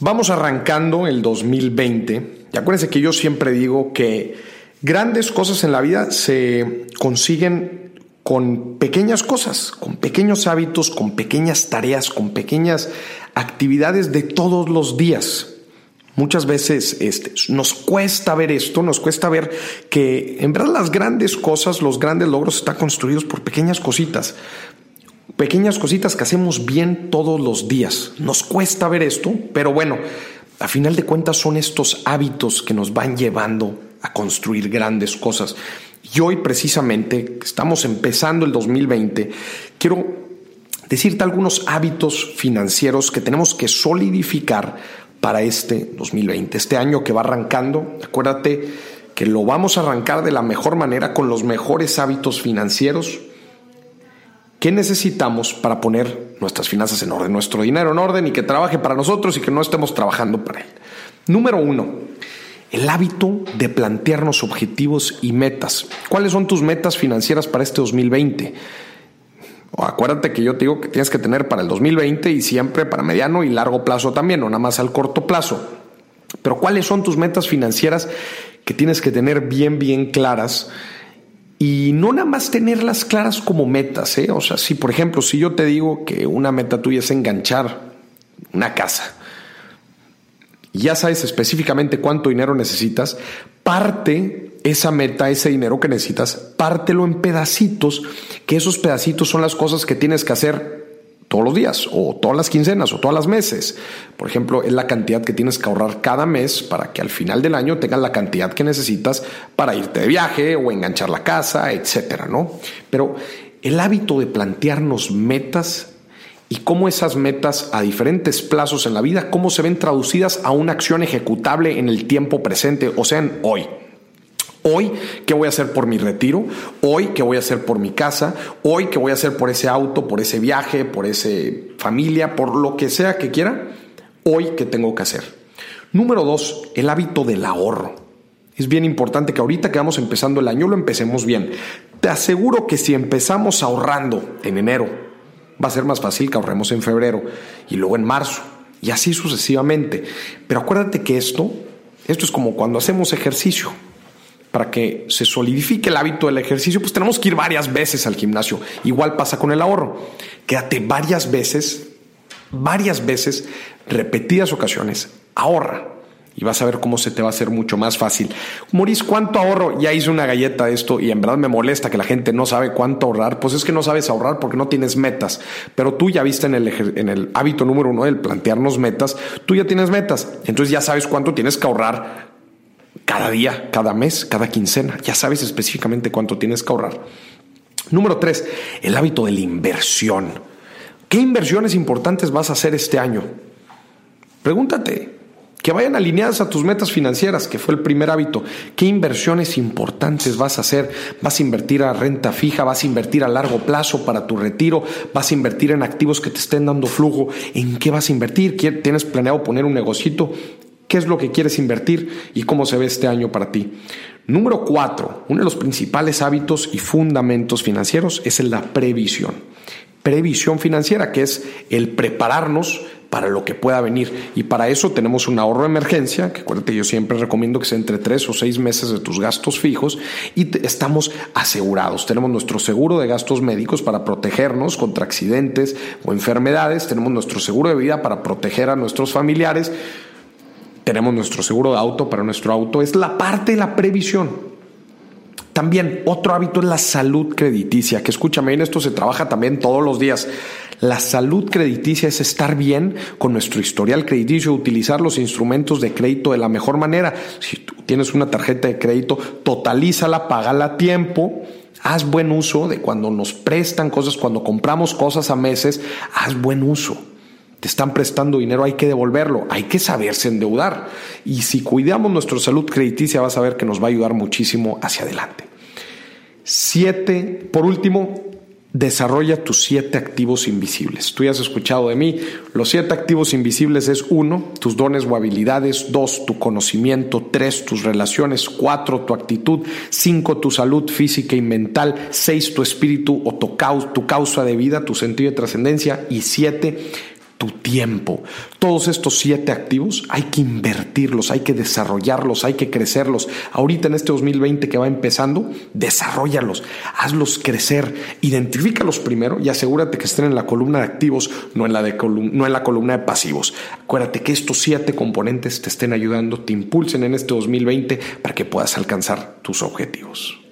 Vamos arrancando el 2020 y acuérdense que yo siempre digo que grandes cosas en la vida se consiguen con pequeñas cosas, con pequeños hábitos, con pequeñas tareas, con pequeñas actividades de todos los días. Muchas veces este, nos cuesta ver esto, nos cuesta ver que en verdad las grandes cosas, los grandes logros están construidos por pequeñas cositas, pequeñas cositas que hacemos bien todos los días. Nos cuesta ver esto, pero bueno, a final de cuentas son estos hábitos que nos van llevando a construir grandes cosas. Y hoy precisamente, estamos empezando el 2020, quiero decirte algunos hábitos financieros que tenemos que solidificar para este 2020, este año que va arrancando. Acuérdate que lo vamos a arrancar de la mejor manera con los mejores hábitos financieros que necesitamos para poner nuestras finanzas en orden, nuestro dinero en orden y que trabaje para nosotros y que no estemos trabajando para él. Número uno, el hábito de plantearnos objetivos y metas. ¿Cuáles son tus metas financieras para este 2020? acuérdate que yo te digo que tienes que tener para el 2020 y siempre para mediano y largo plazo también, no nada más al corto plazo. Pero ¿cuáles son tus metas financieras que tienes que tener bien, bien claras? Y no nada más tenerlas claras como metas, ¿eh? O sea, si por ejemplo, si yo te digo que una meta tuya es enganchar una casa, ya sabes específicamente cuánto dinero necesitas, parte esa meta, ese dinero que necesitas, pártelo en pedacitos, que esos pedacitos son las cosas que tienes que hacer todos los días o todas las quincenas o todas las meses. Por ejemplo, es la cantidad que tienes que ahorrar cada mes para que al final del año tengas la cantidad que necesitas para irte de viaje o enganchar la casa, etcétera, ¿no? Pero el hábito de plantearnos metas y cómo esas metas a diferentes plazos en la vida, cómo se ven traducidas a una acción ejecutable en el tiempo presente, o sea, en hoy. Hoy, ¿qué voy a hacer por mi retiro? Hoy, ¿qué voy a hacer por mi casa? Hoy, ¿qué voy a hacer por ese auto, por ese viaje, por esa familia, por lo que sea que quiera? Hoy, ¿qué tengo que hacer? Número dos, el hábito del ahorro. Es bien importante que ahorita que vamos empezando el año lo empecemos bien. Te aseguro que si empezamos ahorrando en enero, va a ser más fácil que ahorremos en febrero y luego en marzo y así sucesivamente. Pero acuérdate que esto, esto es como cuando hacemos ejercicio para que se solidifique el hábito del ejercicio, pues tenemos que ir varias veces al gimnasio. Igual pasa con el ahorro. Quédate varias veces, varias veces, repetidas ocasiones, ahorra. Y vas a ver cómo se te va a hacer mucho más fácil. Morís, ¿cuánto ahorro? Ya hice una galleta de esto y en verdad me molesta que la gente no sabe cuánto ahorrar. Pues es que no sabes ahorrar porque no tienes metas. Pero tú ya viste en el, en el hábito número uno del plantearnos metas, tú ya tienes metas. Entonces ya sabes cuánto tienes que ahorrar cada día, cada mes, cada quincena. Ya sabes específicamente cuánto tienes que ahorrar. Número tres, el hábito de la inversión. ¿Qué inversiones importantes vas a hacer este año? Pregúntate, que vayan alineadas a tus metas financieras, que fue el primer hábito. ¿Qué inversiones importantes vas a hacer? ¿Vas a invertir a renta fija? ¿Vas a invertir a largo plazo para tu retiro? ¿Vas a invertir en activos que te estén dando flujo? ¿En qué vas a invertir? ¿Tienes planeado poner un negocito? Qué es lo que quieres invertir y cómo se ve este año para ti. Número cuatro, uno de los principales hábitos y fundamentos financieros es la previsión. Previsión financiera, que es el prepararnos para lo que pueda venir. Y para eso tenemos un ahorro de emergencia, que acuérdate, yo siempre recomiendo que sea entre tres o seis meses de tus gastos fijos y estamos asegurados. Tenemos nuestro seguro de gastos médicos para protegernos contra accidentes o enfermedades. Tenemos nuestro seguro de vida para proteger a nuestros familiares tenemos nuestro seguro de auto para nuestro auto, es la parte de la previsión. También otro hábito es la salud crediticia, que escúchame, en esto se trabaja también todos los días. La salud crediticia es estar bien con nuestro historial crediticio, utilizar los instrumentos de crédito de la mejor manera. Si tú tienes una tarjeta de crédito, totalízala, págala a tiempo. Haz buen uso de cuando nos prestan cosas, cuando compramos cosas a meses, haz buen uso te están prestando dinero, hay que devolverlo, hay que saberse endeudar. Y si cuidamos nuestra salud crediticia, vas a ver que nos va a ayudar muchísimo hacia adelante. Siete, por último, desarrolla tus siete activos invisibles. Tú ya has escuchado de mí. Los siete activos invisibles es uno, tus dones o habilidades, dos, tu conocimiento, tres, tus relaciones, cuatro, tu actitud, cinco, tu salud física y mental, seis, tu espíritu o tu, tu causa de vida, tu sentido de trascendencia y siete, tu tiempo. Todos estos siete activos hay que invertirlos, hay que desarrollarlos, hay que crecerlos. Ahorita en este 2020 que va empezando, desarrollalos, hazlos crecer, identifícalos primero y asegúrate que estén en la columna de activos, no en la, de no en la columna de pasivos. Acuérdate que estos siete componentes te estén ayudando, te impulsen en este 2020 para que puedas alcanzar tus objetivos.